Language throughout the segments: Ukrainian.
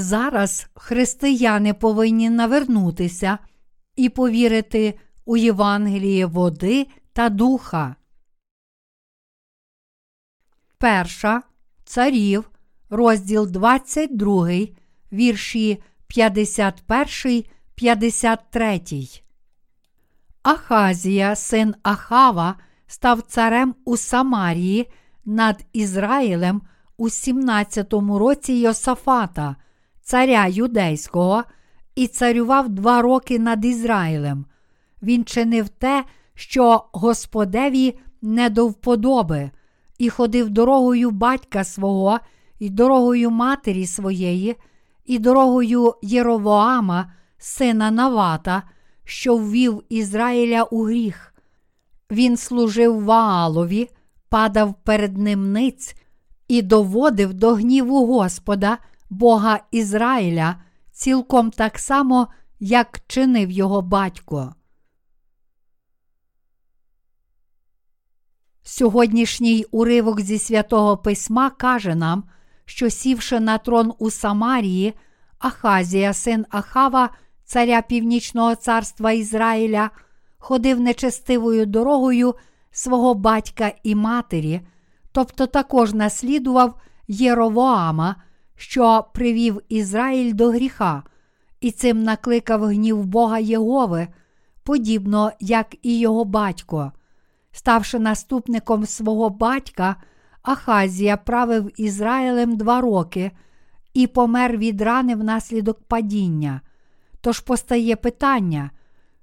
Зараз християни повинні навернутися і повірити у Євангеліє води та духа. Перша царів, розділ 22, вірші 51, 53. Ахазія, син Ахава, став царем у Самарії над Ізраїлем у 17 році Йосафата, царя юдейського, і царював два роки над Ізраїлем. Він чинив те, що Господеві не до вподоби, і ходив дорогою батька свого, і дорогою матері своєї, і дорогою Єровоама, сина Навата, що ввів Ізраїля у гріх. Він служив Ваалові, падав перед ним ниць і доводив до гніву Господа, Бога Ізраїля, цілком так само, як чинив його батько. Сьогоднішній уривок зі святого письма каже нам, що сівши на трон у Самарії, Ахазія, син Ахава, царя Північного царства Ізраїля, ходив нечестивою дорогою свого батька і матері, тобто також наслідував Єровоама, що привів Ізраїль до гріха, і цим накликав гнів Бога Єгови, подібно як і його батько. Ставши наступником свого батька, Ахазія правив Ізраїлем два роки і помер від рани внаслідок падіння. Тож постає питання,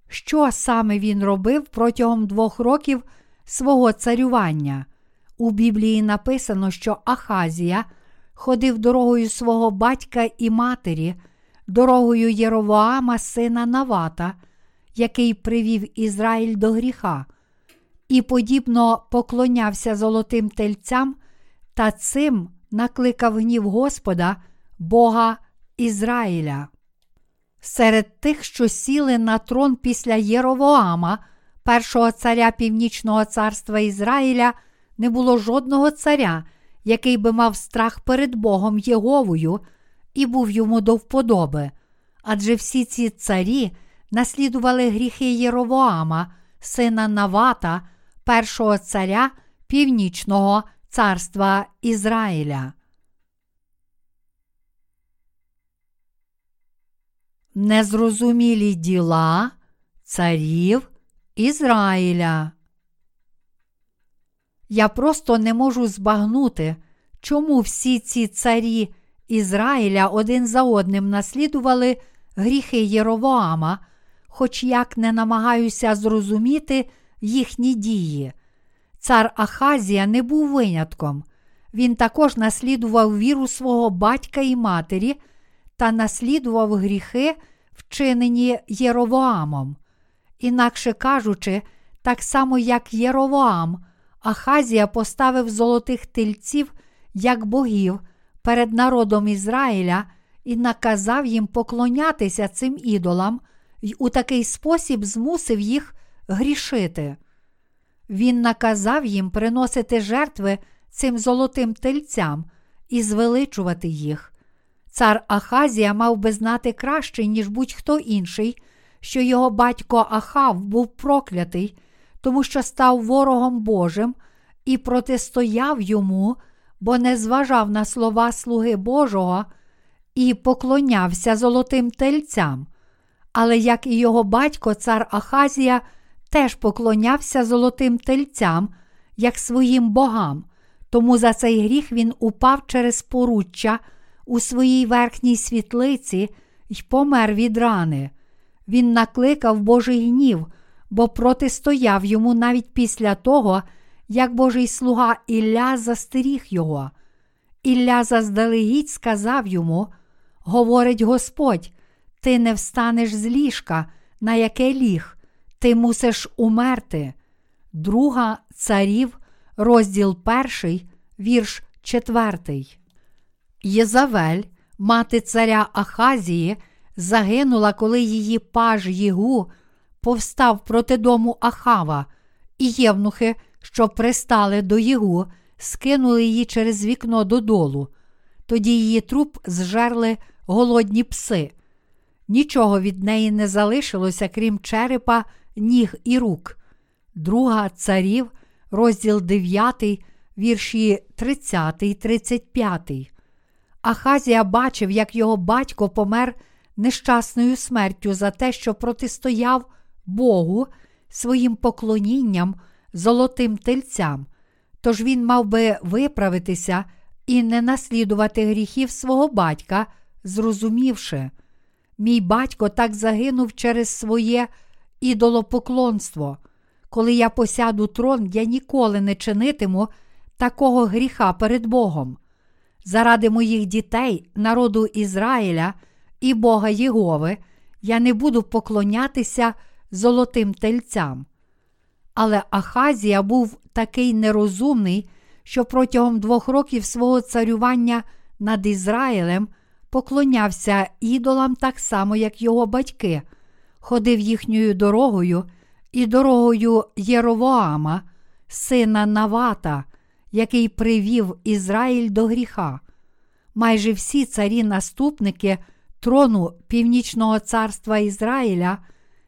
що саме він робив протягом двох років свого царювання. У Біблії написано, що Ахазія ходив дорогою свого батька і матері, дорогою Єровоама, сина Навата, який привів Ізраїль до гріха і подібно поклонявся золотим тельцям та цим накликав гнів Господа, Бога Ізраїля. Серед тих, що сіли на трон після Єровоама, першого царя Північного царства Ізраїля, не було жодного царя, який би мав страх перед Богом Єговою і був йому до вподоби. Адже всі ці царі наслідували гріхи Єровоама, сина Навата, першого царя Північного царства Ізраїля. Незрозумілі діла царів Ізраїля. Я просто не можу збагнути, чому всі ці царі Ізраїля один за одним наслідували гріхи Єровоама, хоч як не намагаюся зрозуміти їхні дії. Цар Ахазія не був винятком. Він також наслідував віру свого батька і матері та наслідував гріхи, вчинені Єровоамом. Інакше кажучи, так само як Єровоам, Ахазія поставив золотих тельців як богів перед народом Ізраїля і наказав їм поклонятися цим ідолам, і у такий спосіб змусив їх грішити. Він наказав їм приносити жертви цим золотим тельцям і звеличувати їх. Цар Ахазія мав би знати краще, ніж будь-хто інший, що його батько Ахав був проклятий, тому що став ворогом Божим і протистояв йому, бо не зважав на слова слуги Божого і поклонявся золотим тельцям. Але як і його батько, цар Ахазія теж поклонявся золотим тельцям, як своїм богам, тому за цей гріх він упав через поруччя у своїй верхній світлиці й помер від рани. Він накликав Божий гнів, бо протистояв йому навіть після того, як Божий слуга Ілля застеріг його. Ілля заздалегідь сказав йому: Говорить Господь, ти не встанеш з ліжка, на яке ліг, ти мусиш умерти. Друга царів, розділ перший, вірш четвертий. Єзавель, мати царя Ахазії, загинула, коли її паж Єгу повстав проти дому Ахава, і євнухи, що пристали до Єгу, скинули її через вікно додолу. Тоді її труп зжерли голодні пси. Нічого від неї не залишилося, крім черепа, ніг і рук. Друга царів, розділ 9, вірші 30, 35. Ахазія бачив, як його батько помер нещасною смертю за те, що протистояв Богу своїм поклонінням золотим тельцям. Тож він мав би виправитися і не наслідувати гріхів свого батька, зрозумівши. Мій батько так загинув через своє ідолопоклонство. Коли я посяду трон, я ніколи не чинитиму такого гріха перед Богом. Заради моїх дітей, народу Ізраїля і Бога Єгови, я не буду поклонятися золотим тельцям. Але Ахазія був такий нерозумний, що протягом двох років свого царювання над Ізраїлем поклонявся ідолам так само, як його батьки, ходив їхньою дорогою і дорогою Єровоама, сина Навата, який привів Ізраїль до гріха. Майже всі царі-наступники трону Північного царства Ізраїля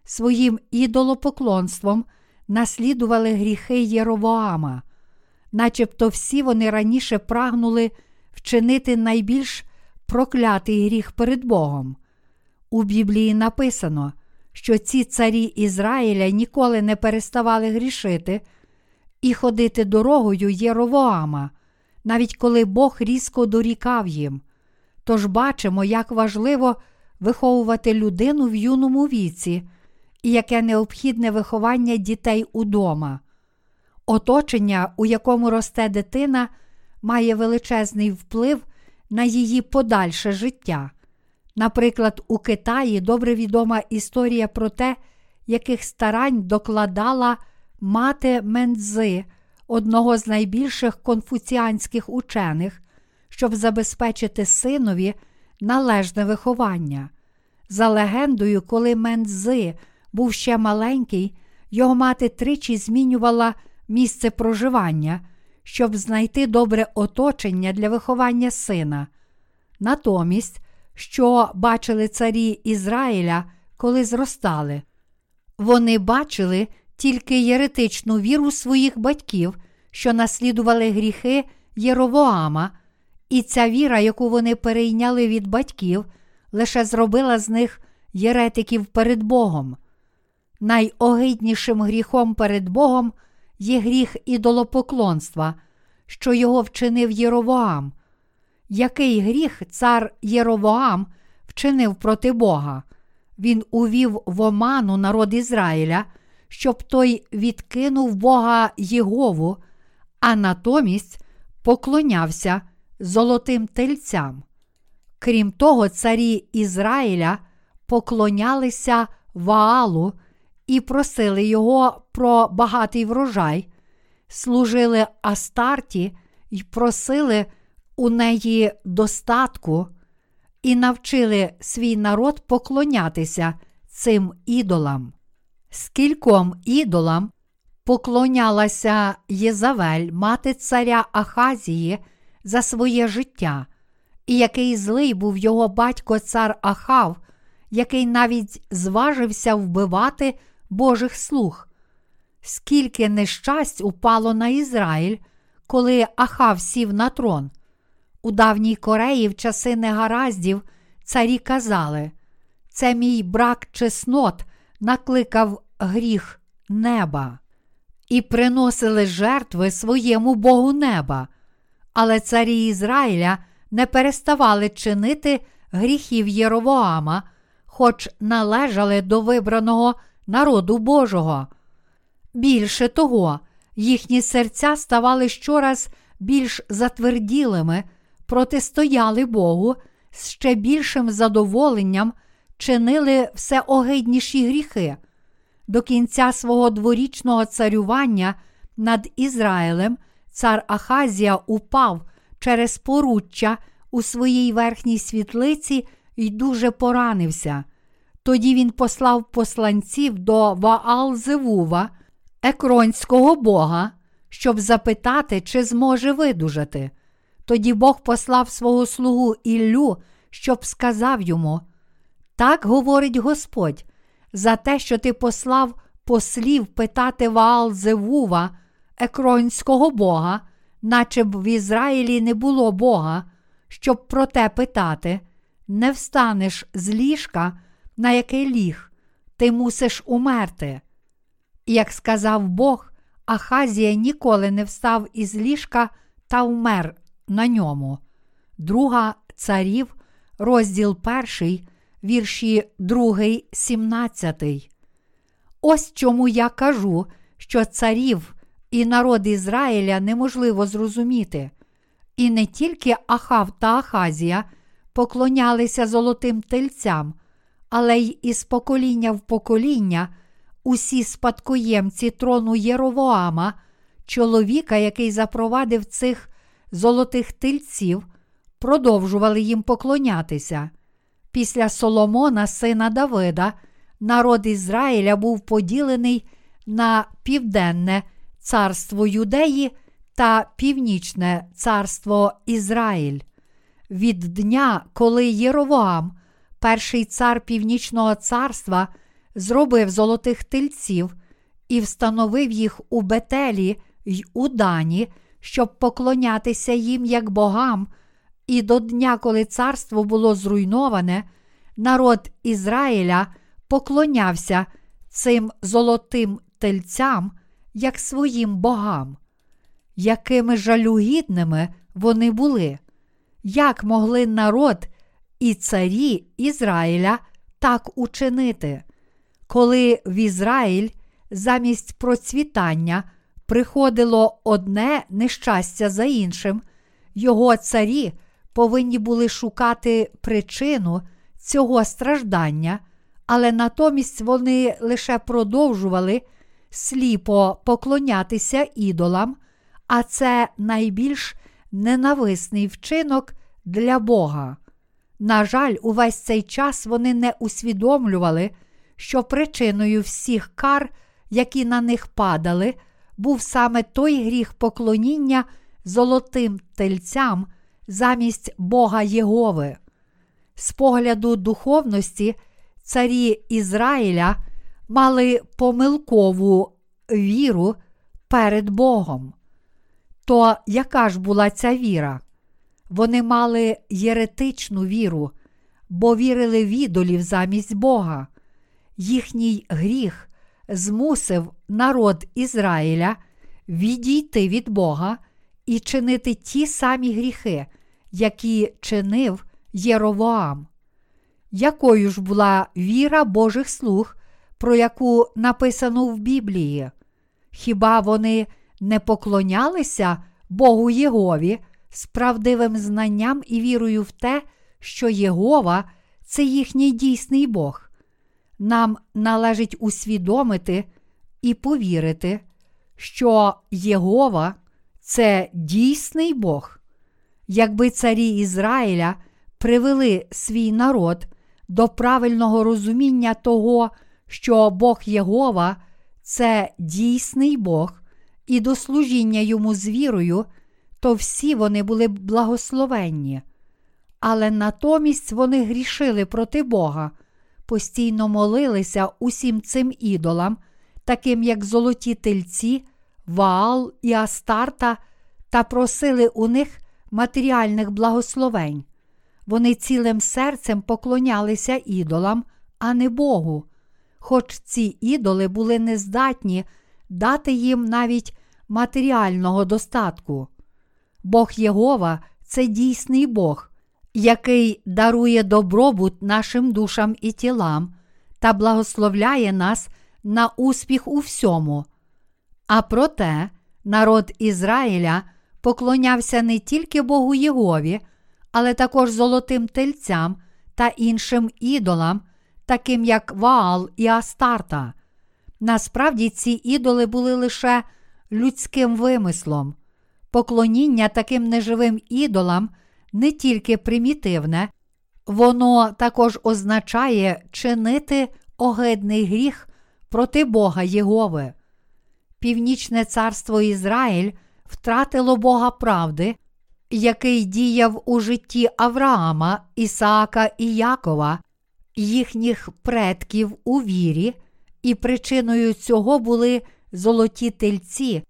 своїм ідолопоклонством наслідували гріхи Єровоама, начебто всі вони раніше прагнули вчинити найбільш проклятий гріх перед Богом. У Біблії написано, що ці царі Ізраїля ніколи не переставали грішити і ходити дорогою Єровоама, навіть коли Бог різко дорікав їм. Тож бачимо, як важливо виховувати людину в юному віці і яке необхідне виховання дітей удома. Оточення, у якому росте дитина, має величезний вплив на її подальше життя. Наприклад, у Китаї добре відома історія про те, яких старань докладала мати Мендзи, одного з найбільших конфуціанських учених, щоб забезпечити синові належне виховання. За легендою, коли Мендзи був ще маленький, його мати тричі змінювала місце проживання, щоб знайти добре оточення для виховання сина. Натомість, що бачили царі Ізраїля, коли зростали, вони бачили тільки єретичну віру своїх батьків, що наслідували гріхи Єровоама, і ця віра, яку вони перейняли від батьків, лише зробила з них єретиків перед Богом. Найогиднішим гріхом перед Богом є гріх ідолопоклонства, що його вчинив Єровоам. Який гріх цар Єровоам вчинив проти Бога? Він увів в оману народ Ізраїля, щоб той відкинув Бога Єгову, а натомість поклонявся золотим тельцям. Крім того, царі Ізраїля поклонялися Ваалу і просили його про багатий врожай, служили Астарті і просили у неї достатку, і навчили свій народ поклонятися цим ідолам. Скільком ідолам поклонялася Єзавель, мати царя Ахазії, за своє життя, і який злий був його батько цар Ахав, який навіть зважився вбивати Божих слуг. Скільки нещасть упало на Ізраїль, коли Ахав сів на трон. У давній Кореї в часи негараздів царі казали, це мій брак чеснот накликав гріх неба, і приносили жертви своєму Богу неба. Але царі Ізраїля не переставали чинити гріхів Єровоама, хоч належали до вибраного народу Божого. Більше того, їхні серця ставали щораз більш затверділими, протистояли Богу, з ще більшим задоволенням чинили все огидніші гріхи. До кінця свого дворічного царювання над Ізраїлем цар Ахазія упав через поруччя у своїй верхній світлиці і дуже поранився. Тоді він послав посланців до Ваал-Зевува, екронського бога, щоб запитати, чи зможе видужати. Тоді Бог послав свого слугу Іллю, щоб сказав йому: Так говорить Господь, за те, що ти послав послів питати Ваал Зевува, екронського бога, наче б в Ізраїлі не було Бога, щоб про те питати, не встанеш з ліжка, на який ліг, ти мусиш умерти. І як сказав Бог, Ахазія ніколи не встав із ліжка та вмер на ньому. Друга царів, розділ перший, вірші 2, 17. Ось чому я кажу, що царів і народ Ізраїля неможливо зрозуміти. І не тільки Ахав та Ахазія поклонялися золотим тельцям, але й із покоління в покоління усі спадкоємці трону Єровоама, чоловіка, який запровадив цих золотих тельців, продовжували їм поклонятися. Після Соломона, сина Давида, народ Ізраїля був поділений на південне царство Юдеї та Північне царство Ізраїль. Від дня, коли Єровоам, перший цар Північного царства, зробив золотих тельців і встановив їх у Бетелі й у Дані, щоб поклонятися їм як богам, і до дня, коли царство було зруйноване, народ Ізраїля поклонявся цим золотим тельцям як своїм богам. Якими жалюгідними вони були, як могли народ і царі Ізраїля так учинити, коли в Ізраїль замість процвітання приходило одне нещастя за іншим, його царі повинні були шукати причину цього страждання, але натомість вони лише продовжували сліпо поклонятися ідолам, а це найбільш ненависний вчинок для Бога. На жаль, увесь цей час вони не усвідомлювали, що причиною всіх кар, які на них падали, був саме той гріх поклоніння золотим тельцям замість Бога Єгови. З погляду духовності царі Ізраїля мали помилкову віру перед Богом. То яка ж була ця віра? Вони мали єретичну віру, бо вірили в замість Бога. Їхній гріх змусив народ Ізраїля відійти від Бога і чинити ті самі гріхи, які чинив Єровоам. Якою ж була віра Божих слуг, про яку написано в Біблії? Хіба вони не поклонялися Богу Єгові з правдивим знанням і вірою в те, що Єгова це їхній дійсний Бог? Нам належить усвідомити і повірити, що Єгова це дійсний Бог. Якби царі Ізраїля привели свій народ до правильного розуміння того, що Бог Єгова це дійсний Бог, і до служіння йому з вірою, то всі вони були благословенні. Але натомість вони грішили проти Бога, постійно молилися усім цим ідолам, таким як золоті тельці, Ваал і Астарта, та просили у них матеріальних благословень. Вони цілим серцем поклонялися ідолам, а не Богу, хоч ці ідоли були нездатні дати їм навіть матеріального достатку. Бог Єгова це дійсний Бог, який дарує добробут нашим душам і тілам та благословляє нас на успіх у всьому. А проте народ Ізраїля поклонявся не тільки Богу Єгові, але також золотим тельцям та іншим ідолам, таким як Ваал і Астарта. Насправді ці ідоли були лише людським вимислом. Поклоніння таким неживим ідолам не тільки примітивне, воно також означає чинити огидний гріх проти Бога Єгови. Північне царство Ізраїль втратило Бога правди який діяв у житті Авраама, Ісаака і Якова, їхніх предків у вірі, і причиною цього були золоті тельці,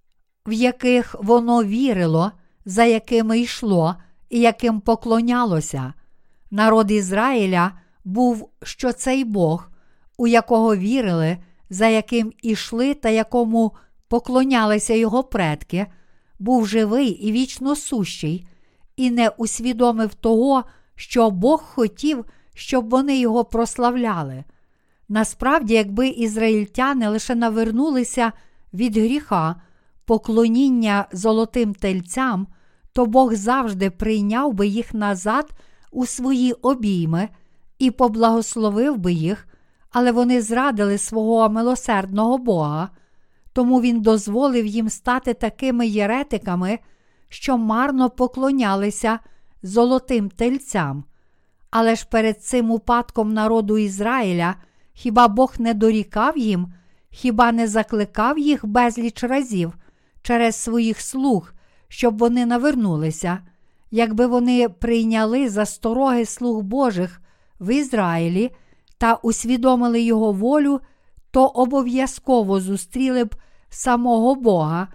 в яких воно вірило, за якими йшло і яким поклонялося. Народ Ізраїля був що цей Бог, у якого вірили, за яким ішли та якому поклонялися його предки, був живий і вічно сущий, і не усвідомив того, що Бог хотів, щоб вони його прославляли. Насправді, якби ізраїльтяни лише навернулися від гріха, поклоніння золотим тельцям, то Бог завжди прийняв би їх назад у свої обійми і поблагословив би їх, але вони зрадили свого милосердного Бога, тому Він дозволив їм стати такими єретиками, що марно поклонялися золотим тельцям. Але ж перед цим упадком народу Ізраїля хіба Бог не дорікав їм, хіба не закликав їх безліч разів через своїх слуг, щоб вони навернулися, якби вони прийняли застороги слуг Божих в Ізраїлі та усвідомили його волю, то обов'язково зустріли б самого Бога,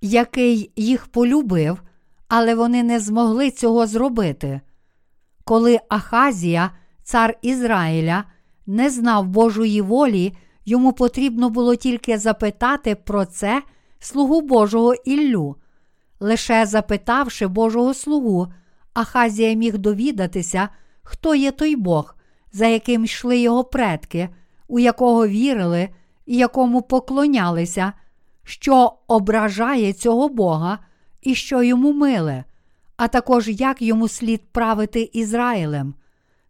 який їх полюбив, але вони не змогли цього зробити. Коли Ахазія, цар Ізраїля, не знав Божої волі, йому потрібно було тільки запитати про це слугу Божого Іллю. Лише запитавши Божого слугу, Ахазія міг довідатися, хто є той Бог, за яким йшли його предки, у якого вірили і якому поклонялися, що ображає цього Бога і що йому миле, а також як йому слід правити Ізраїлем.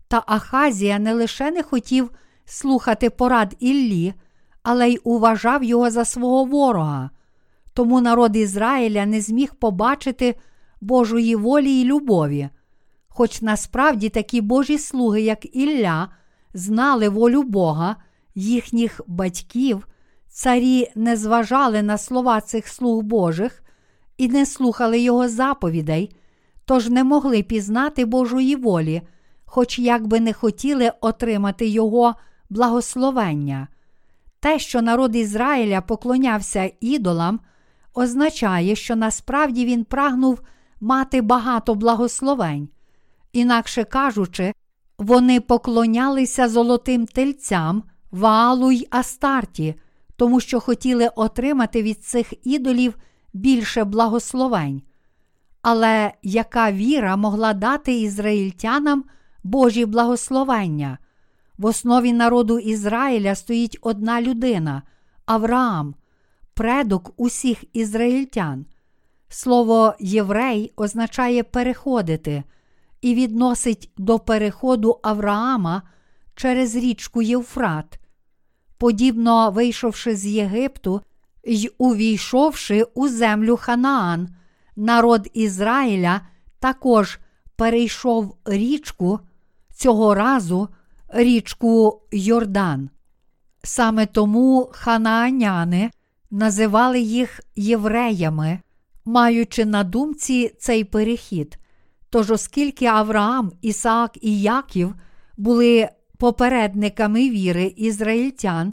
Та Ахазія не лише не хотів слухати порад Іллі, але й уважав його за свого ворога. Тому народ Ізраїля не зміг побачити Божої волі й любові. Хоч насправді такі Божі слуги, як Ілля, знали волю Бога, їхніх батьків, царі не зважали на слова цих слуг Божих і не слухали його заповідей, тож не могли пізнати Божої волі, хоч як би не хотіли отримати Його благословення. Те, що народ Ізраїля поклонявся ідолам, означає, що насправді він прагнув мати багато благословень. Інакше кажучи, вони поклонялися золотим тельцям, Ваалу й Астарті, тому що хотіли отримати від цих ідолів більше благословень. Але яка віра могла дати ізраїльтянам Божі благословення? В основі народу Ізраїля стоїть одна людина Авраам, предок усіх ізраїльтян. Слово єврей означає переходити і відносить до переходу Авраама через річку Євфрат. Подібно вийшовши з Єгипту й увійшовши у землю Ханаан, народ Ізраїля також перейшов річку цього разу річку Йордан. Саме тому ханааняни називали їх євреями, маючи на думці цей перехід. Тож, оскільки Авраам, Ісаак і Яків були попередниками віри ізраїльтян,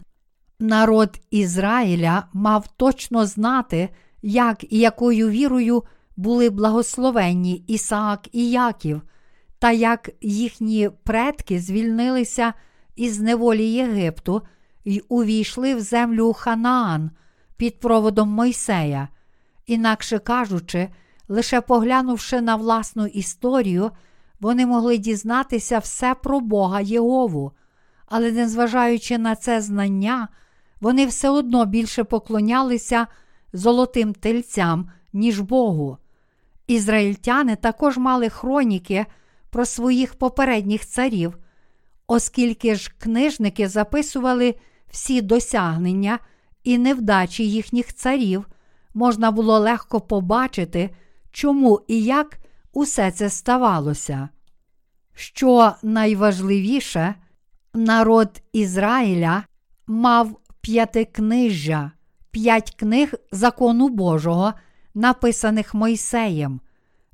народ Ізраїля мав точно знати, як і якою вірою були благословенні Ісаак і Яків, та як їхні предки звільнилися із неволі Єгипту й увійшли в землю Ханаан під проводом Мойсея. Інакше кажучи, лише поглянувши на власну історію, вони могли дізнатися все про Бога Єгову, але незважаючи на це знання, вони все одно більше поклонялися золотим тельцям, ніж Богу. Ізраїльтяни також мали хроніки про своїх попередніх царів, оскільки ж книжники записували всі досягнення і невдачі їхніх царів, можна було легко побачити, чому і як усе це ставалося. Що найважливіше, народ Ізраїля мав п'ятикнижжя, п'ять книг закону Божого, написаних Мойсеєм.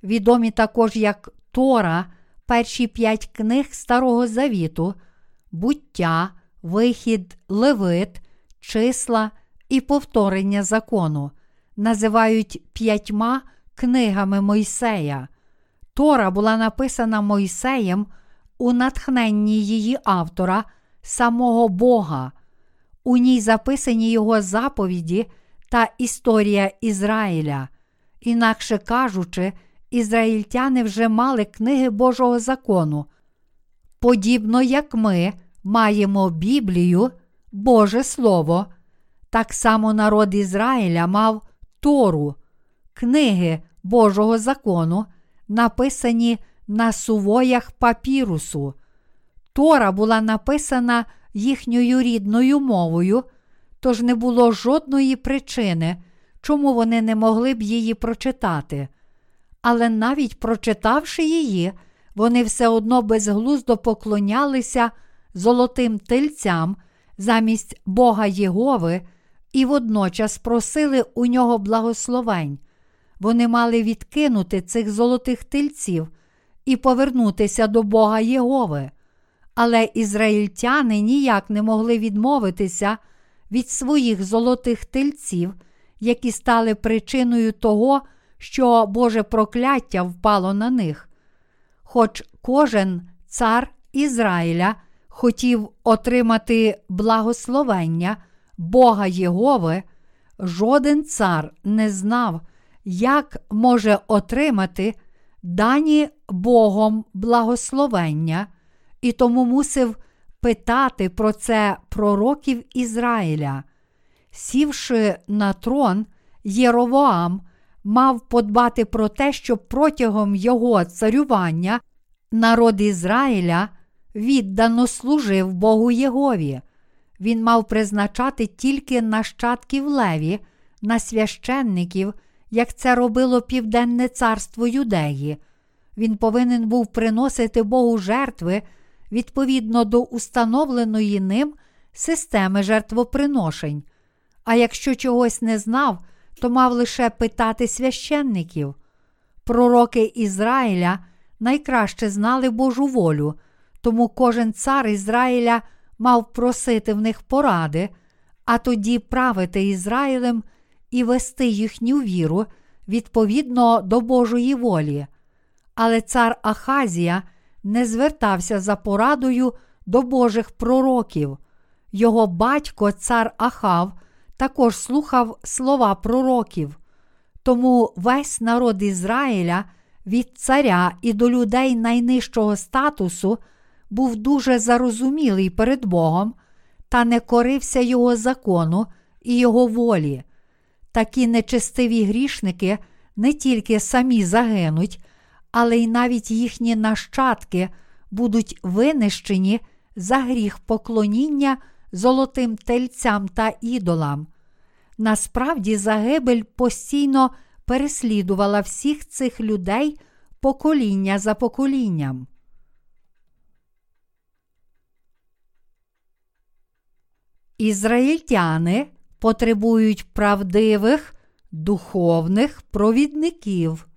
відомі також як Тора, перші п'ять книг Старого Завіту, буття, вихід, левит, числа і повторення закону, називають п'ятьма книгами Мойсея. Тора була написана Мойсеєм у натхненні її автора, самого Бога. У ній записані його заповіді та історія Ізраїля. Інакше кажучи, ізраїльтяни вже мали книги Божого закону. Подібно як ми маємо Біблію, Боже Слово, так само народ Ізраїля мав Тору, книги Божого закону, написані на сувоях папірусу. Тора була написана їхньою рідною мовою, тож не було жодної причини, чому вони не могли б її прочитати. Але навіть прочитавши її, вони все одно безглуздо поклонялися золотим тельцям замість Бога Єгови і водночас просили у нього благословень. Вони мали відкинути цих золотих тельців і повернутися до Бога Єгови. Але ізраїльтяни ніяк не могли відмовитися від своїх золотих тельців, які стали причиною того, що Боже прокляття впало на них. Хоч кожен цар Ізраїля хотів отримати благословення Бога Єгови, жоден цар не знав, як може отримати дані Богом благословення, і тому мусив питати про це пророків Ізраїля. Сівши на трон, Єровоам мав подбати про те, щоб протягом його царювання народ Ізраїля віддано служив Богу Єгові. Він мав призначати тільки нащадків леві, на священників, як це робило Південне царство Юдеї. Він повинен був приносити Богу жертви відповідно до установленої ним системи жертвоприношень. А якщо чогось не знав, то мав лише питати священників. Пророки Ізраїля найкраще знали Божу волю, тому кожен цар Ізраїля мав просити в них поради, а тоді правити Ізраїлем і вести їхню віру відповідно до Божої волі. Але цар Ахазія не звертався за порадою до Божих пророків. Його батько, цар Ахав, також слухав слова пророків. Тому весь народ Ізраїля від царя і до людей найнижчого статусу був дуже зарозумілий перед Богом та не корився Його закону і Його волі. Такі нечестиві грішники не тільки самі загинуть, але й навіть їхні нащадки будуть винищені за гріх поклоніння золотим тельцям та ідолам. Насправді, загибель постійно переслідувала всіх цих людей покоління за поколінням. Ізраїльтяни потребують правдивих духовних провідників.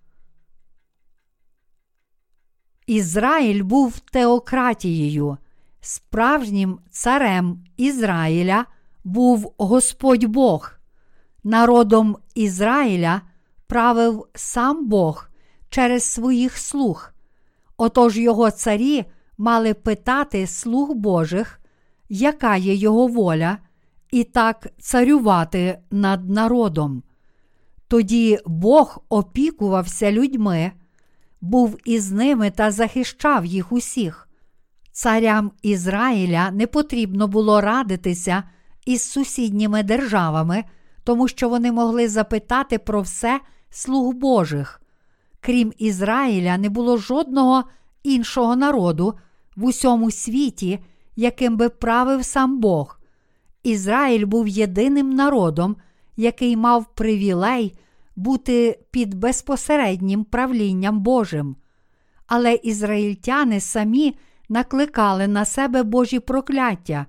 Ізраїль був теократією. Справжнім царем Ізраїля був Господь Бог. Народом Ізраїля правив сам Бог через своїх слуг. Отож його царі мали питати слуг Божих, яка є його воля, і так царювати над народом. Тоді Бог опікувався людьми, був із ними та захищав їх усіх. Царям Ізраїля не потрібно було радитися із сусідніми державами, тому що вони могли запитати про все слуг Божих. Крім Ізраїля, не було жодного іншого народу в усьому світі, яким би правив сам Бог. Ізраїль був єдиним народом, який мав привілей бути під безпосереднім правлінням Божим. Але ізраїльтяни самі накликали на себе Божі прокляття,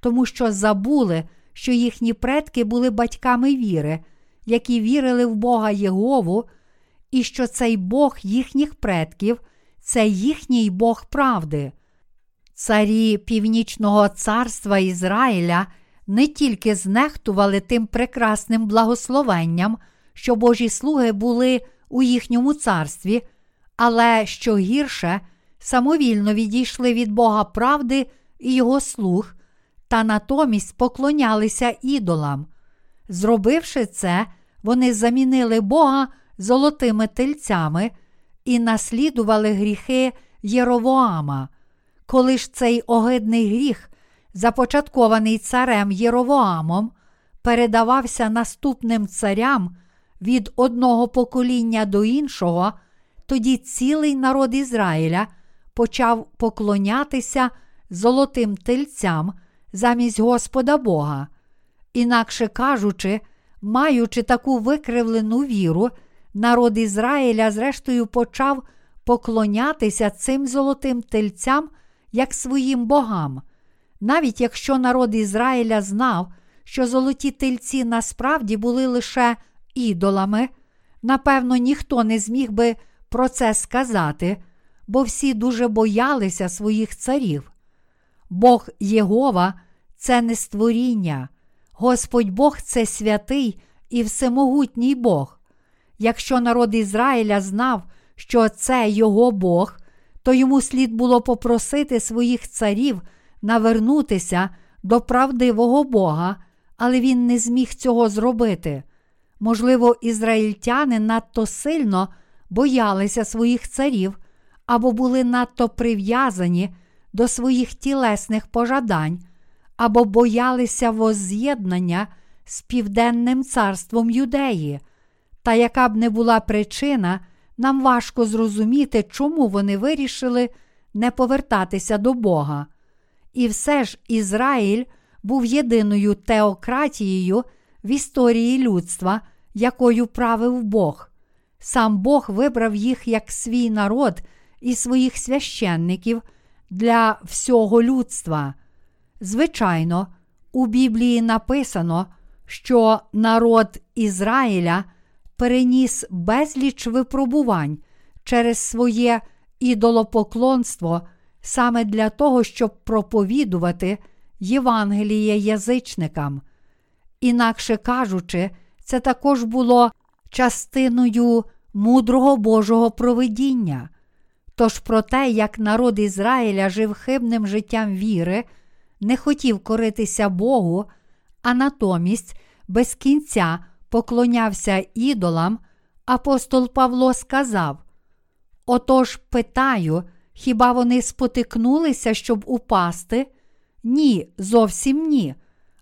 тому що забули, що їхні предки були батьками віри, які вірили в Бога Єгову і що цей Бог їхніх предків це їхній Бог правди. Царі Північного царства Ізраїля не тільки знехтували тим прекрасним благословенням, що Божі слуги були у їхньому царстві, але що гірше, самовільно відійшли від Бога правди і Його слуг, та натомість поклонялися ідолам. Зробивши це, вони замінили Бога золотими тельцями і наслідували гріхи Єровоама. Коли ж цей огидний гріх, започаткований царем Єровоамом, передавався наступним царям від одного покоління до іншого, тоді цілий народ Ізраїля почав поклонятися золотим тельцям замість Господа Бога. Інакше кажучи, маючи таку викривлену віру, народ Ізраїля, зрештою, почав поклонятися цим золотим тельцям як своїм богам. Навіть якщо народ Ізраїля знав, що золоті тельці насправді були лише ідолами, напевно, ніхто не зміг би про це сказати, бо всі дуже боялися своїх царів. Бог Єгова це не створіння, Господь Бог це святий і всемогутній Бог. Якщо народ Ізраїля знав, що це його Бог, то йому слід було попросити своїх царів навернутися до правдивого Бога, але він не зміг цього зробити. Можливо, ізраїльтяни надто сильно боялися своїх царів або були надто прив'язані до своїх тілесних пожадань, або боялися возз'єднання з Південним царством Юдеї. Та яка б не була причина, нам важко зрозуміти, чому вони вирішили не повертатися до Бога. І все ж Ізраїль був єдиною теократією в історії людства, якою правив Бог. Сам Бог вибрав їх як свій народ і своїх священників для всього людства. Звичайно, у Біблії написано, що народ Ізраїля переніс безліч випробувань через своє ідолопоклонство саме для того, щоб проповідувати Євангеліє язичникам. Інакше кажучи, це також було частиною мудрого Божого провидіння. Тож про те, як народ Ізраїля жив хибним життям віри, не хотів коритися Богу, а натомість без кінця поклонявся ідолам, апостол Павло сказав: Отож, питаю, хіба вони спотикнулися, щоб упасти? Ні, зовсім ні.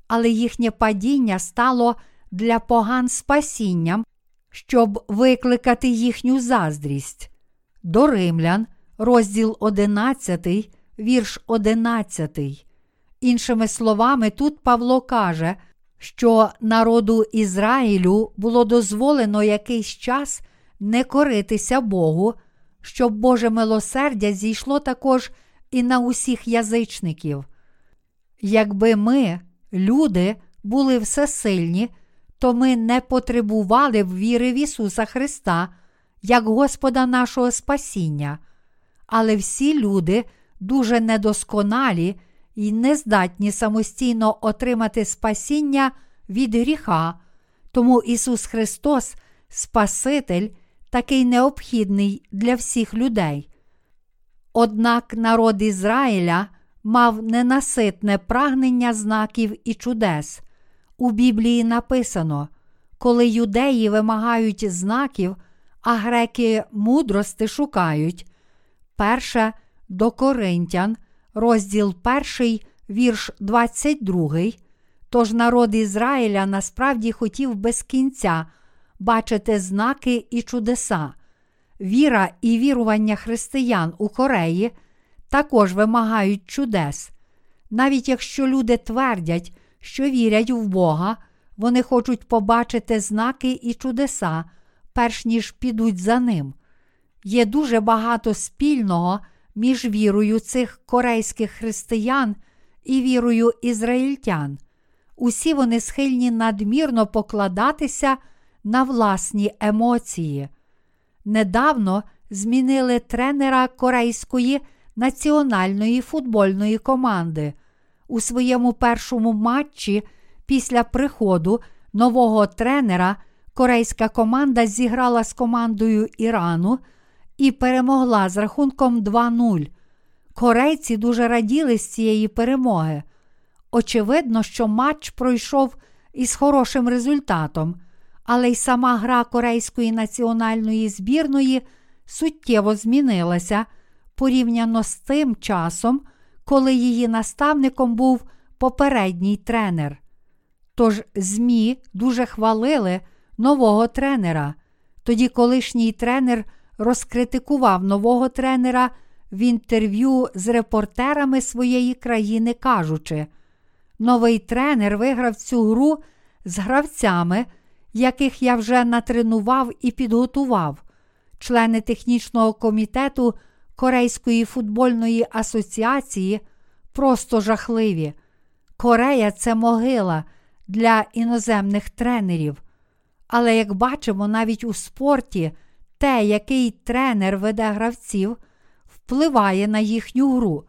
Але їхнє падіння стало для поган спасінням, щоб викликати їхню заздрість. До римлян, розділ 11, вірш 11. Іншими словами, тут Павло каже, що народу Ізраїлю було дозволено якийсь час не коритися Богу, щоб Боже милосердя зійшло також і на усіх язичників. Якби ми, люди, були всесильні, то ми не потребували б віри в Ісуса Христа як Господа нашого Спасіння, але всі люди дуже недосконалі і не здатні самостійно отримати спасіння від гріха, тому Ісус Христос, Спаситель, такий необхідний для всіх людей. Однак народ Ізраїля мав ненаситне прагнення знаків і чудес. У Біблії написано, коли юдеї вимагають знаків, а греки мудрости шукають. Перше до Коринтян, розділ 1, вірш 22. Тож народ Ізраїля насправді хотів без кінця бачити знаки і чудеса. Віра і вірування християн у Кореї також вимагають чудес. Навіть якщо люди твердять, що вірять в Бога, вони хочуть побачити знаки і чудеса, перш ніж підуть за ним. Є дуже багато спільного між вірою цих корейських християн і вірою ізраїльтян. Усі вони схильні надмірно покладатися на власні емоції. недавно змінили тренера корейської національної футбольної команди. У своєму першому матчі після приходу нового тренера корейська команда зіграла з командою Ірану і перемогла з рахунком 2-0. Корейці дуже раділи з цієї перемоги. Очевидно, що матч пройшов із хорошим результатом, але й сама гра корейської національної збірної суттєво змінилася порівняно з тим часом, коли її наставником був попередній тренер. Тож ЗМІ дуже хвалили нового тренера. Тоді колишній тренер розкритикував нового тренера в інтерв'ю з репортерами своєї країни, кажучи, новий тренер виграв цю гру з гравцями, яких я вже натренував і підготував. Члени технічного комітету Корейської футбольної асоціації просто жахливі. Корея це могила для іноземних тренерів. Але як бачимо, навіть у спорті те, який тренер веде гравців, впливає на їхню гру.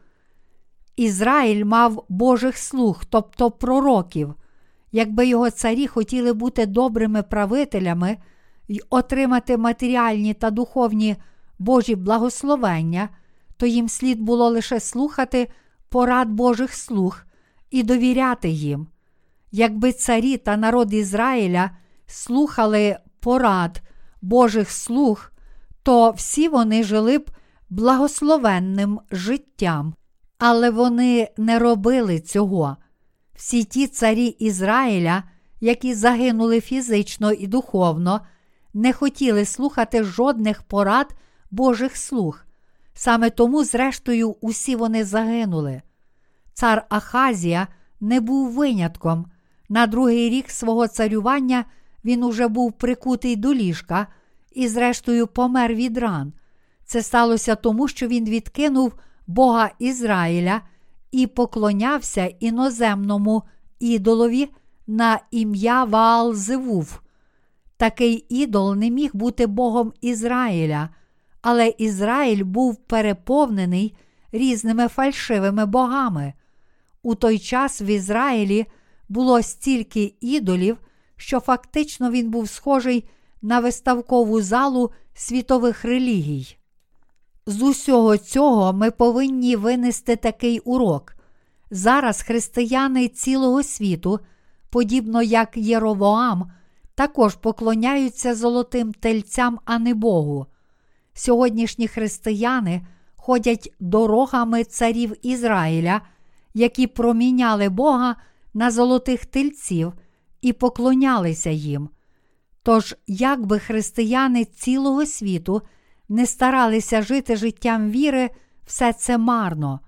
Ізраїль мав Божих слуг, тобто пророків. Якби його царі хотіли бути добрими правителями й отримати матеріальні та духовні Божі благословення, то їм слід було лише слухати порад Божих слуг і довіряти їм. Якби царі та народ Ізраїля слухали порад Божих слуг, то всі вони жили б благословенним життям, але вони не робили цього. Всі ті царі Ізраїля, які загинули фізично і духовно, не хотіли слухати жодних порад Божих слуг. Саме тому, зрештою, усі вони загинули. Цар Ахазія не був винятком. На другий рік свого царювання він уже був прикутий до ліжка і, зрештою, помер від ран. Це сталося тому, що він відкинув Бога Ізраїля і поклонявся іноземному ідолові на ім'я Ваал-Зевув. Такий ідол не міг бути Богом Ізраїля, але Ізраїль був переповнений різними фальшивими богами. У той час в Ізраїлі було стільки ідолів, що фактично він був схожий на виставкову залу світових релігій. З усього цього ми повинні винести такий урок. Зараз християни цілого світу, подібно як Єровоам, також поклоняються золотим тельцям, а не Богу. Сьогоднішні християни ходять дорогами царів Ізраїля, які проміняли Бога на золотих тельців і поклонялися їм. Тож, як би християни цілого світу не старалися жити життям віри, все це марно.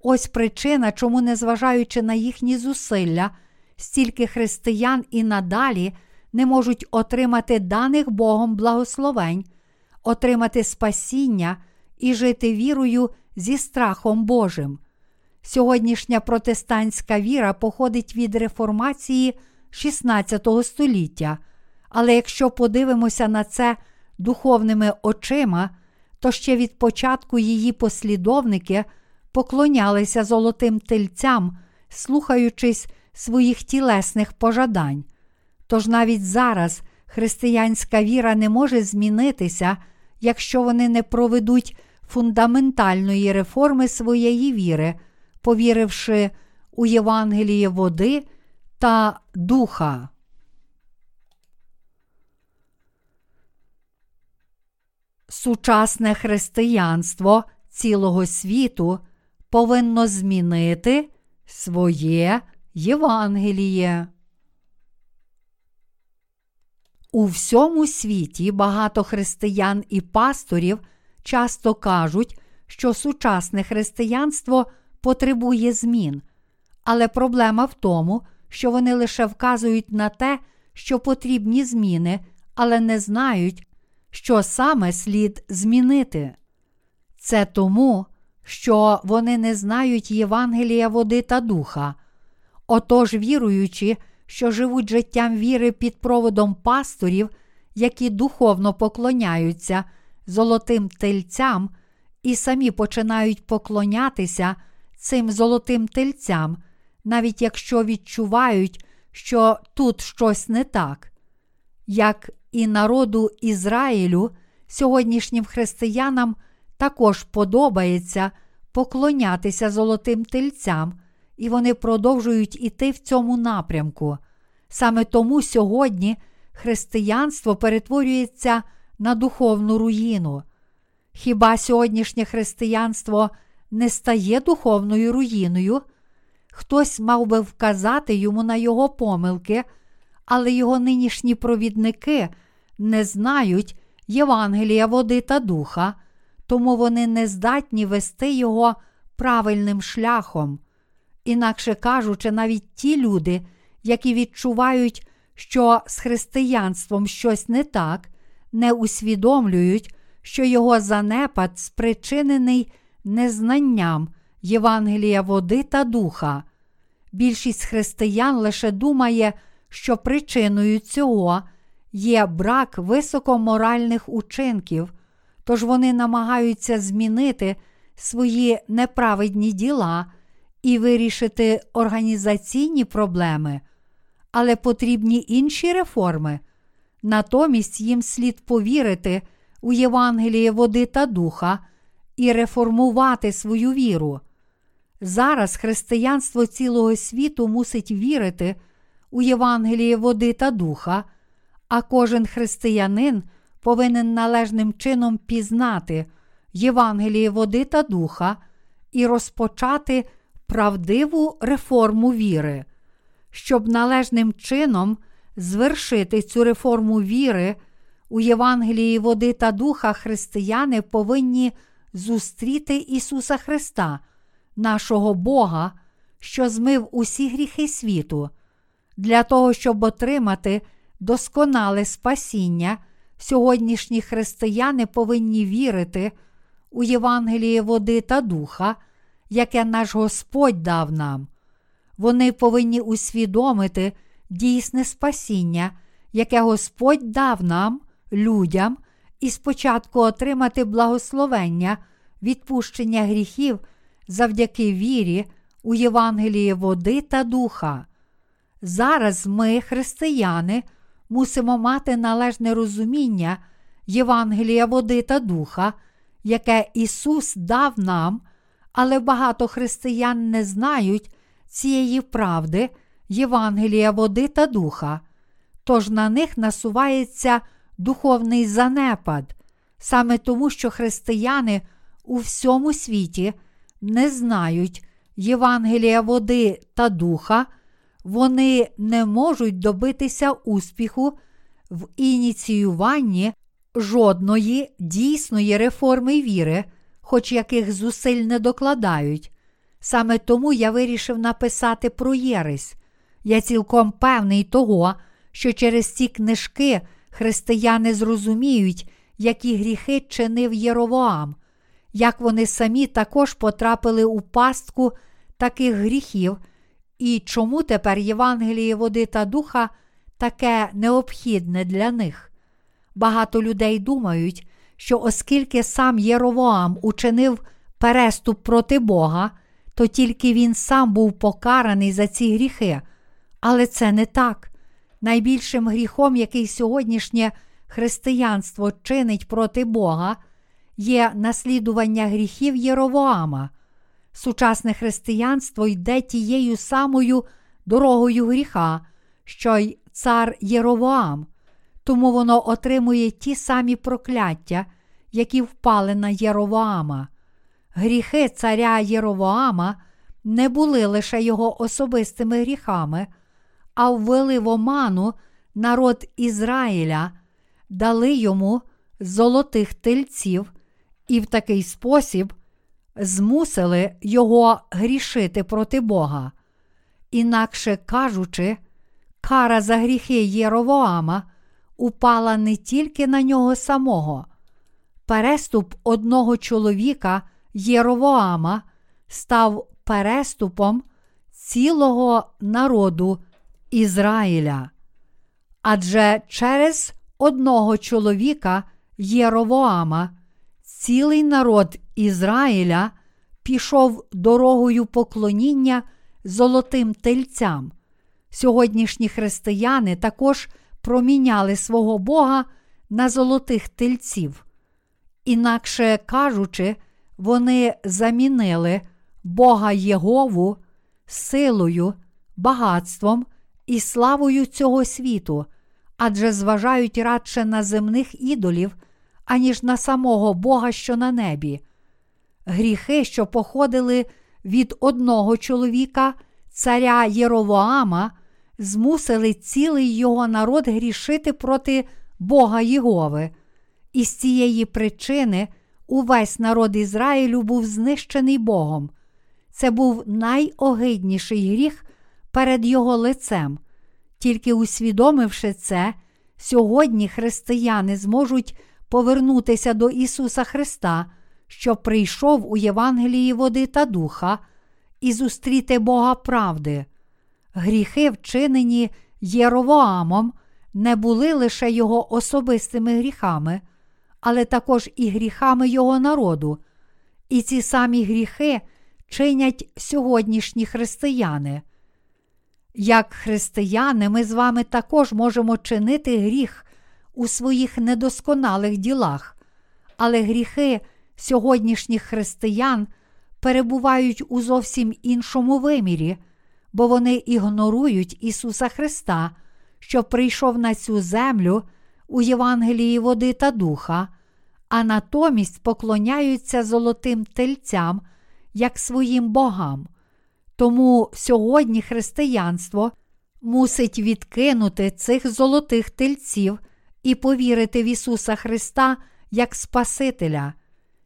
Ось причина, чому, незважаючи на їхні зусилля, стільки християн і надалі не можуть отримати даних Богом благословень, отримати спасіння і жити вірою зі страхом Божим. Сьогоднішня протестантська віра походить від реформації 16 століття. Але якщо подивимося на це духовними очима, то ще від початку її послідовники поклонялися золотим тельцям, слухаючись своїх тілесних пожадань. Тож навіть зараз християнська віра не може змінитися, якщо вони не проведуть фундаментальної реформи своєї віри, повіривши у Євангеліє води та духа. Сучасне християнство цілого світу повинно змінити своє Євангеліє. У всьому світі багато християн і пасторів часто кажуть, що сучасне християнство потребує змін, але проблема в тому, що вони лише вказують на те, що потрібні зміни, але не знають, що саме слід змінити. Це тому, що вони не знають Євангелія води та духа. Отож, віруючи, що живуть життям віри під проводом пасторів, які духовно поклоняються золотим тельцям і самі починають поклонятися цим золотим тельцям, навіть якщо відчувають, що тут щось не так. Як і народу Ізраїлю, сьогоднішнім християнам також подобається поклонятися золотим тельцям, і вони продовжують іти в цьому напрямку. Саме тому сьогодні християнство перетворюється на духовну руїну. Хіба сьогоднішнє християнство не стає духовною руїною? Хтось мав би вказати йому на його помилки, але його нинішні провідники не знають Євангелія води та духа, тому вони не здатні вести його правильним шляхом. Інакше кажучи, навіть ті люди, які відчувають, що з християнством щось не так, не усвідомлюють, що його занепад спричинений незнанням Євангелія води та духа. Більшість християн лише думає, що причиною цього є брак високоморальних учинків, тож вони намагаються змінити свої неправедні діла і вирішити організаційні проблеми, але потрібні інші реформи. Натомість їм слід повірити у Євангеліє води та духа і реформувати свою віру. Зараз християнство цілого світу мусить вірити у Євангеліє води та духа, а кожен християнин повинен належним чином пізнати Євангеліє води та духа і розпочати правдиву реформу віри. Щоб належним чином звершити цю реформу віри, у Євангелії води та духа християни повинні зустріти Ісуса Христа, нашого Бога, що змив усі гріхи світу. Для того, щоб отримати досконале спасіння, сьогоднішні християни повинні вірити у Євангеліє води та духа, яке наш Господь дав нам. Вони повинні усвідомити дійсне спасіння, яке Господь дав нам, людям, і спочатку отримати благословення, відпущення гріхів завдяки вірі у Євангеліє води та духа. Зараз ми, християни, мусимо мати належне розуміння Євангелія води та духа, яке Ісус дав нам, але багато християн не знають цієї правди, Євангелія води та духа, тож на них насувається духовний занепад, саме тому, що християни у всьому світі не знають Євангелія води та духа, вони не можуть добитися успіху в ініціюванні жодної дійсної реформи віри, хоч яких зусиль не докладають. Саме тому я вирішив написати про Єресь. Я цілком певний того, що через ці книжки християни зрозуміють, які гріхи чинив Єровоам, як вони самі також потрапили у пастку таких гріхів, і чому тепер Євангеліє води та духа таке необхідне для них. Багато людей думають, що оскільки сам Єровоам учинив переступ проти Бога, то тільки він сам був покараний за ці гріхи. Але це не так. Найбільшим гріхом, який сьогоднішнє християнство чинить проти Бога, є наслідування гріхів Єровоама. Сучасне християнство йде тією самою дорогою гріха, що й цар Єровоам, тому воно отримує ті самі прокляття, які впали на Єровоама. Гріхи царя Єровоама не були лише його особистими гріхами, а ввели в оману народ Ізраїля, дали йому золотих тельців і в такий спосіб змусили його грішити проти Бога. Інакше кажучи, кара за гріхи Єровоама упала не тільки на нього самого. Переступ одного чоловіка Єровоама став переступом цілого народу Ізраїля. Адже через одного чоловіка Єровоама цілий народ Ізраїля пішов дорогою поклоніння золотим тельцям. Сьогоднішні християни також проміняли свого Бога на золотих тельців. Інакше кажучи, вони замінили Бога Єгову силою, багатством і славою цього світу, адже зважають радше на земних ідолів, аніж на самого Бога, що на небі. Гріхи, що походили від одного чоловіка, царя Єровоама, змусили цілий його народ грішити проти Бога Єгови. І з цієї причини увесь народ Ізраїлю був знищений Богом. Це був найогидніший гріх перед Його лицем. Тільки усвідомивши це, сьогодні християни зможуть повернутися до Ісуса Христа, що прийшов у Євангелії води та духа, і зустріти Бога правди. Гріхи, вчинені Єровоамом, не були лише його особистими гріхами, але також і гріхами його народу. І ці самі гріхи чинять сьогоднішні християни. Як християни, ми з вами також можемо чинити гріх у своїх недосконалих ділах, але гріхи сьогоднішніх християн перебувають у зовсім іншому вимірі, бо вони ігнорують Ісуса Христа, що прийшов на цю землю у Євангелії води та духа, а натомість поклоняються золотим тельцям як своїм богам. Тому сьогодні християнство мусить відкинути цих золотих тельців і повірити в Ісуса Христа як Спасителя.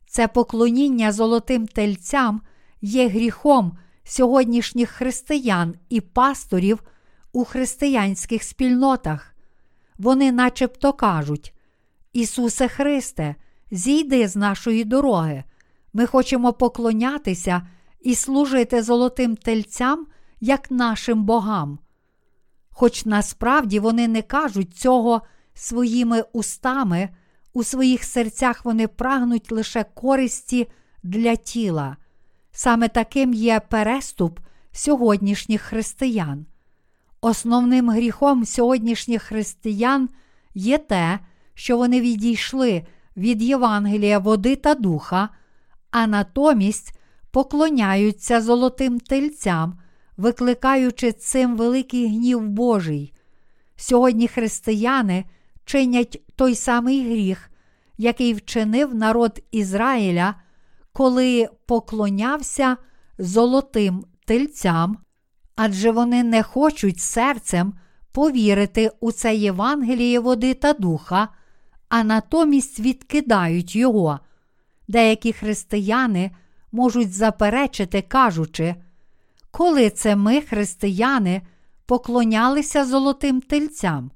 Це поклоніння золотим тельцям є гріхом сьогоднішніх християн і пасторів у християнських спільнотах. Вони начебто кажуть: Ісусе Христе, зійди з нашої дороги. Ми хочемо поклонятися і служити золотим тельцям як нашим богам. Хоч насправді вони не кажуть цього своїми устами, у своїх серцях вони прагнуть лише користі для тіла. Саме таким є переступ сьогоднішніх християн. Основним гріхом сьогоднішніх християн є те, що вони відійшли від Євангелія води та духа, а натомість поклоняються золотим тельцям, викликаючи цим великий гнів Божий. Сьогодні християни чинять той самий гріх, який вчинив народ Ізраїля, коли поклонявся золотим тельцям, адже вони не хочуть серцем повірити у це Євангеліє води та духа, а натомість відкидають його. Деякі християни можуть заперечити, кажучи, коли це ми, християни, поклонялися золотим тельцям.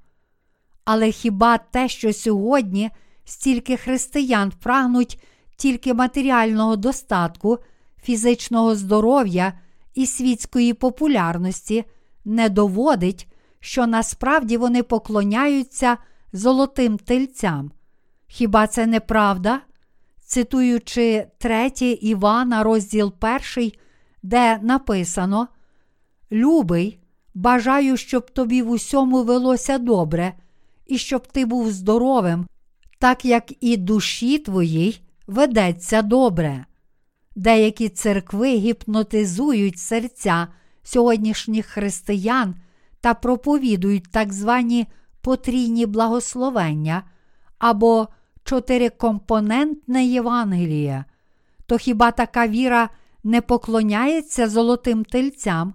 Але хіба те, що сьогодні стільки християн прагнуть тільки матеріального достатку, фізичного здоров'я і світської популярності, не доводить, що насправді вони поклоняються золотим тельцям? Хіба це не правда? цитуючи 3 Івана, розділ 1, де написано: Любий, бажаю, щоб тобі в усьому велося добре, і щоб ти був здоровим, так як і душі твоїй ведеться добре. Деякі церкви гіпнотизують серця сьогоднішніх християн та проповідують так звані потрійні благословення або чотирикомпонентне Євангеліє, то хіба така віра не поклоняється золотим тельцям?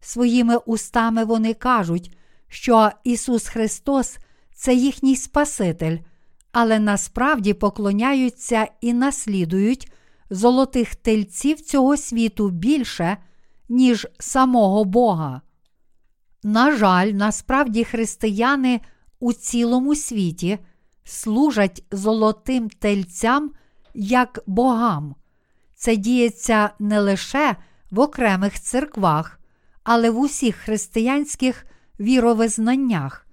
Своїми устами вони кажуть, що Ісус Христос це їхній Спаситель, але насправді поклоняються і наслідують золотих тельців цього світу більше, ніж самого Бога. На жаль, насправді християни у цілому світі служать золотим тельцям як богам. Це діється не лише в окремих церквах, але в усіх християнських віровизнаннях.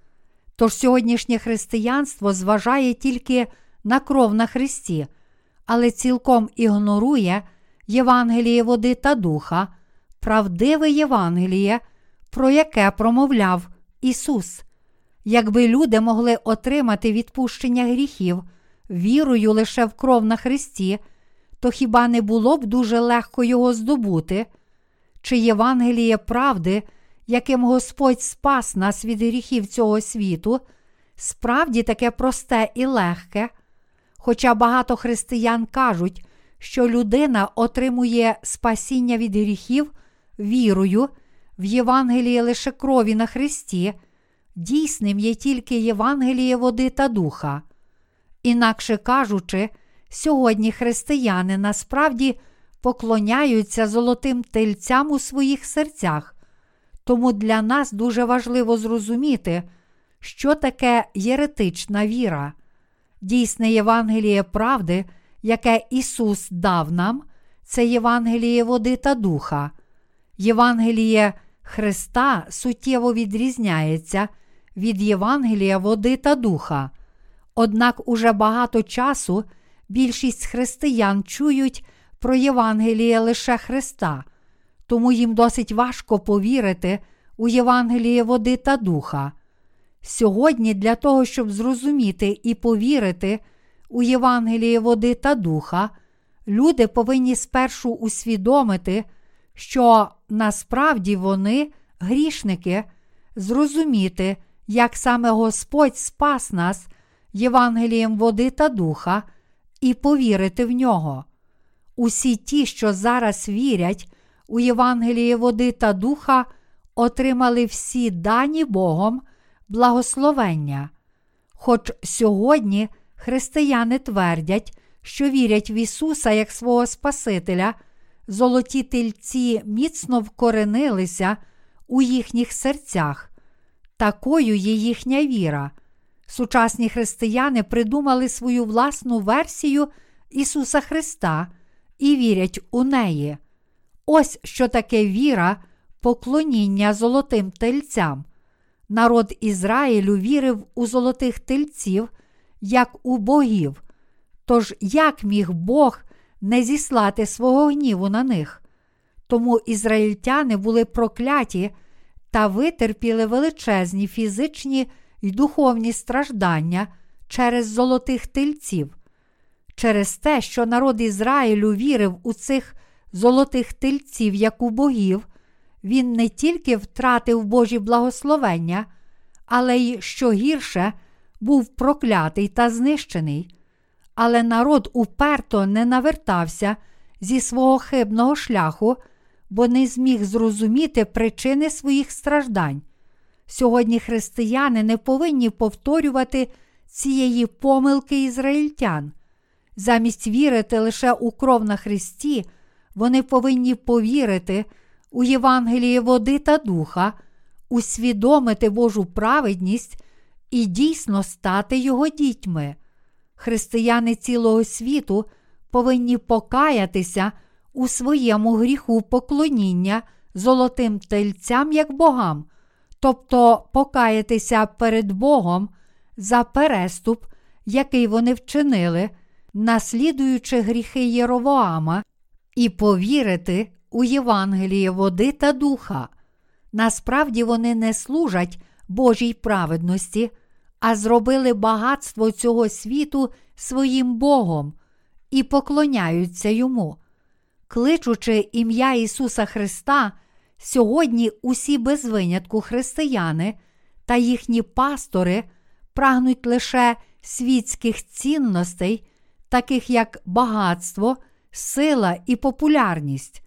Тож сьогоднішнє християнство зважає тільки на кров на Христі, але цілком ігнорує Євангеліє води та духа, правдиве Євангеліє, про яке промовляв Ісус. Якби люди могли отримати відпущення гріхів вірою лише в кров на Христі, то хіба не було б дуже легко його здобути? Чи Євангеліє правди, яким Господь спас нас від гріхів цього світу, справді таке просте і легке? Хоча багато християн кажуть, що людина отримує спасіння від гріхів вірою в Євангеліє лише крові на Христі, дійсним є тільки Євангеліє води та духа. Інакше кажучи, сьогодні християни насправді поклоняються золотим тельцям у своїх серцях, тому для нас дуже важливо зрозуміти, що таке єретична віра. Дійсне Євангеліє правди, яке Ісус дав нам, це Євангеліє води та духа. Євангеліє Христа суттєво відрізняється від Євангелія води та духа. Однак уже багато часу більшість християн чують про Євангеліє лише Христа, тому їм досить важко повірити у Євангеліє води та духа. Сьогодні, для того, щоб зрозуміти і повірити у Євангеліє води та духа, люди повинні спершу усвідомити, що насправді вони, грішники, зрозуміти, як саме Господь спас нас Євангелієм води та духа, і повірити в нього. Усі ті, що зараз вірять у Євангеліє води та духа, отримали всі дані Богом благословення. Хоч сьогодні християни твердять, що вірять в Ісуса як свого Спасителя, золоті тельці міцно вкоренилися у їхніх серцях. Такою є їхня віра. Сучасні християни придумали свою власну версію Ісуса Христа і вірять у неї. Ось що таке віра, поклоніння золотим тельцям. Народ Ізраїлю вірив у золотих тельців, як у богів. Тож як міг Бог не зіслати свого гніву на них? Тому ізраїльтяни були прокляті та витерпіли величезні фізичні й духовні страждання через золотих тельців. Через те, що народ Ізраїлю вірив у цих золотих тельців, як у богів, він не тільки втратив Божі благословення, але й, що гірше, був проклятий та знищений. Але народ уперто не навертався зі свого хибного шляху, бо не зміг зрозуміти причини своїх страждань. Сьогодні християни не повинні повторювати цієї помилки ізраїльтян. Замість вірити лише у кров на Христі, вони повинні повірити у Євангеліє води та духа, усвідомити Божу праведність і дійсно стати Його дітьми. Християни цілого світу повинні покаятися у своєму гріху поклоніння золотим тельцям як богам, тобто покаятися перед Богом за переступ, який вони вчинили, наслідуючи гріхи Єровоама, і повірити у Євангеліє води та духа. Насправді вони не служать Божій праведності, а зробили багатство цього світу своїм Богом і поклоняються йому. Кличучи ім'я Ісуса Христа, сьогодні усі без винятку християни та їхні пастори прагнуть лише світських цінностей, таких як багатство, сила і популярність.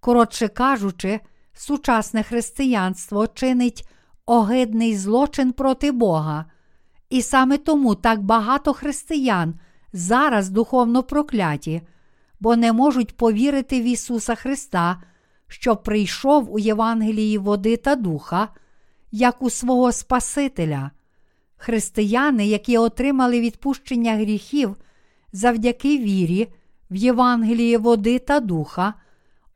Коротше кажучи, сучасне християнство чинить огидний злочин проти Бога, і саме тому так багато християн зараз духовно прокляті, бо не можуть повірити в Ісуса Христа, що прийшов у Євангелії води та духа, як у свого Спасителя. Християни, які отримали відпущення гріхів завдяки вірі в Євангелії води та духа,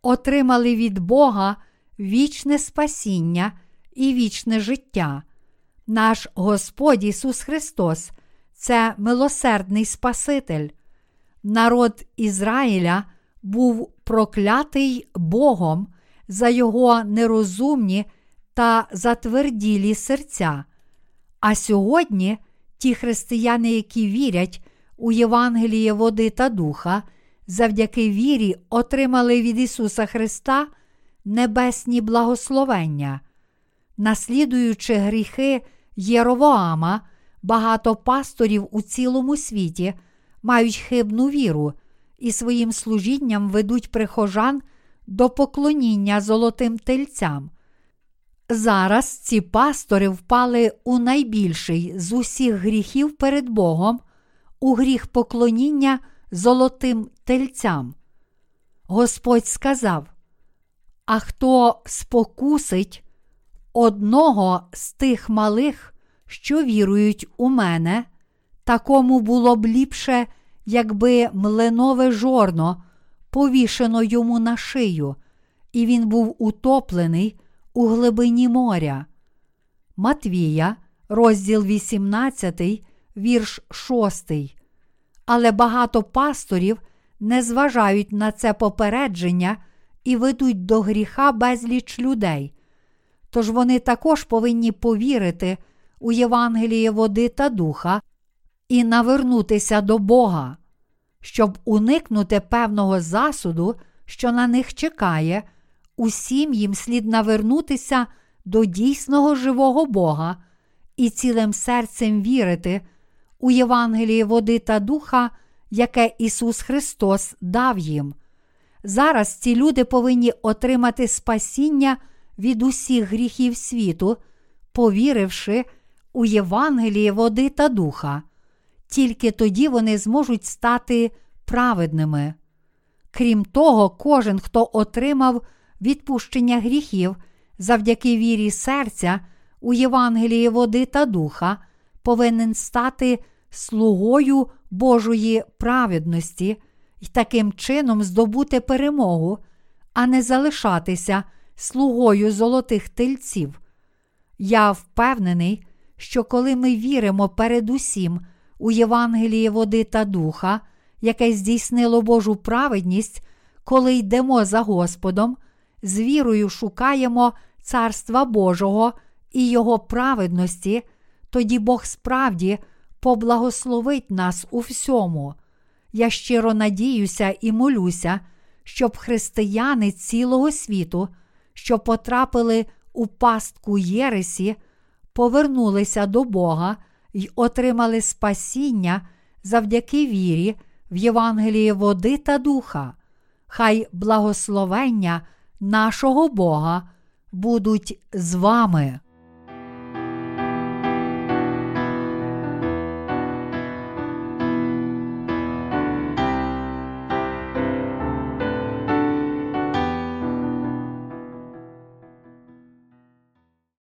отримали від Бога вічне спасіння і вічне життя. Наш Господь Ісус Христос це милосердний Спаситель. народ Ізраїля був проклятий Богом за його нерозумні та затверділі серця. А сьогодні ті християни, які вірять у Євангеліє води та духа, завдяки вірі отримали від Ісуса Христа небесні благословення. Наслідуючи гріхи Єровоама, багато пасторів у цілому світі мають хибну віру і своїм служінням ведуть прихожан до поклоніння золотим тельцям. Зараз ці пастори впали у найбільший з усіх гріхів перед Богом, у гріх поклоніння золотим тельцям. Господь сказав: А хто спокусить одного з тих малих, що вірують у мене, такому було б ліпше, якби млинове жорно повішено йому на шию, і він був утоплений у глибині моря. Матвія, розділ 18, вірш 6. Але багато пасторів не зважають на це попередження і ведуть до гріха безліч людей. Тож вони також повинні повірити у Євангеліє води та духа і навернутися до Бога. Щоб уникнути певного засуду, що на них чекає, усім їм слід навернутися до дійсного живого Бога і цілим серцем вірити у Євангеліє води та духа, яке Ісус Христос дав їм. Зараз ці люди повинні отримати спасіння від усіх гріхів світу, повіривши у Євангеліє води та духа. Тільки тоді вони зможуть стати праведними. Крім того, кожен, хто отримав відпущення гріхів завдяки вірі серця у Євангелії води та духа, повинен стати слугою Божої праведності і таким чином здобути перемогу, а не залишатися слугою золотих тельців. Я впевнений, що коли ми віримо передусім у Євангеліє води та духа, яке здійснило Божу праведність, коли йдемо за Господом, з вірою шукаємо Царства Божого і Його праведності, тоді Бог справді поблагословить нас у всьому. Я щиро надіюся і молюся, щоб християни цілого світу, що потрапили у пастку Єресі, повернулися до Бога й отримали спасіння завдяки вірі в Євангелії води та духа. Хай благословення нашого Бога будуть з вами.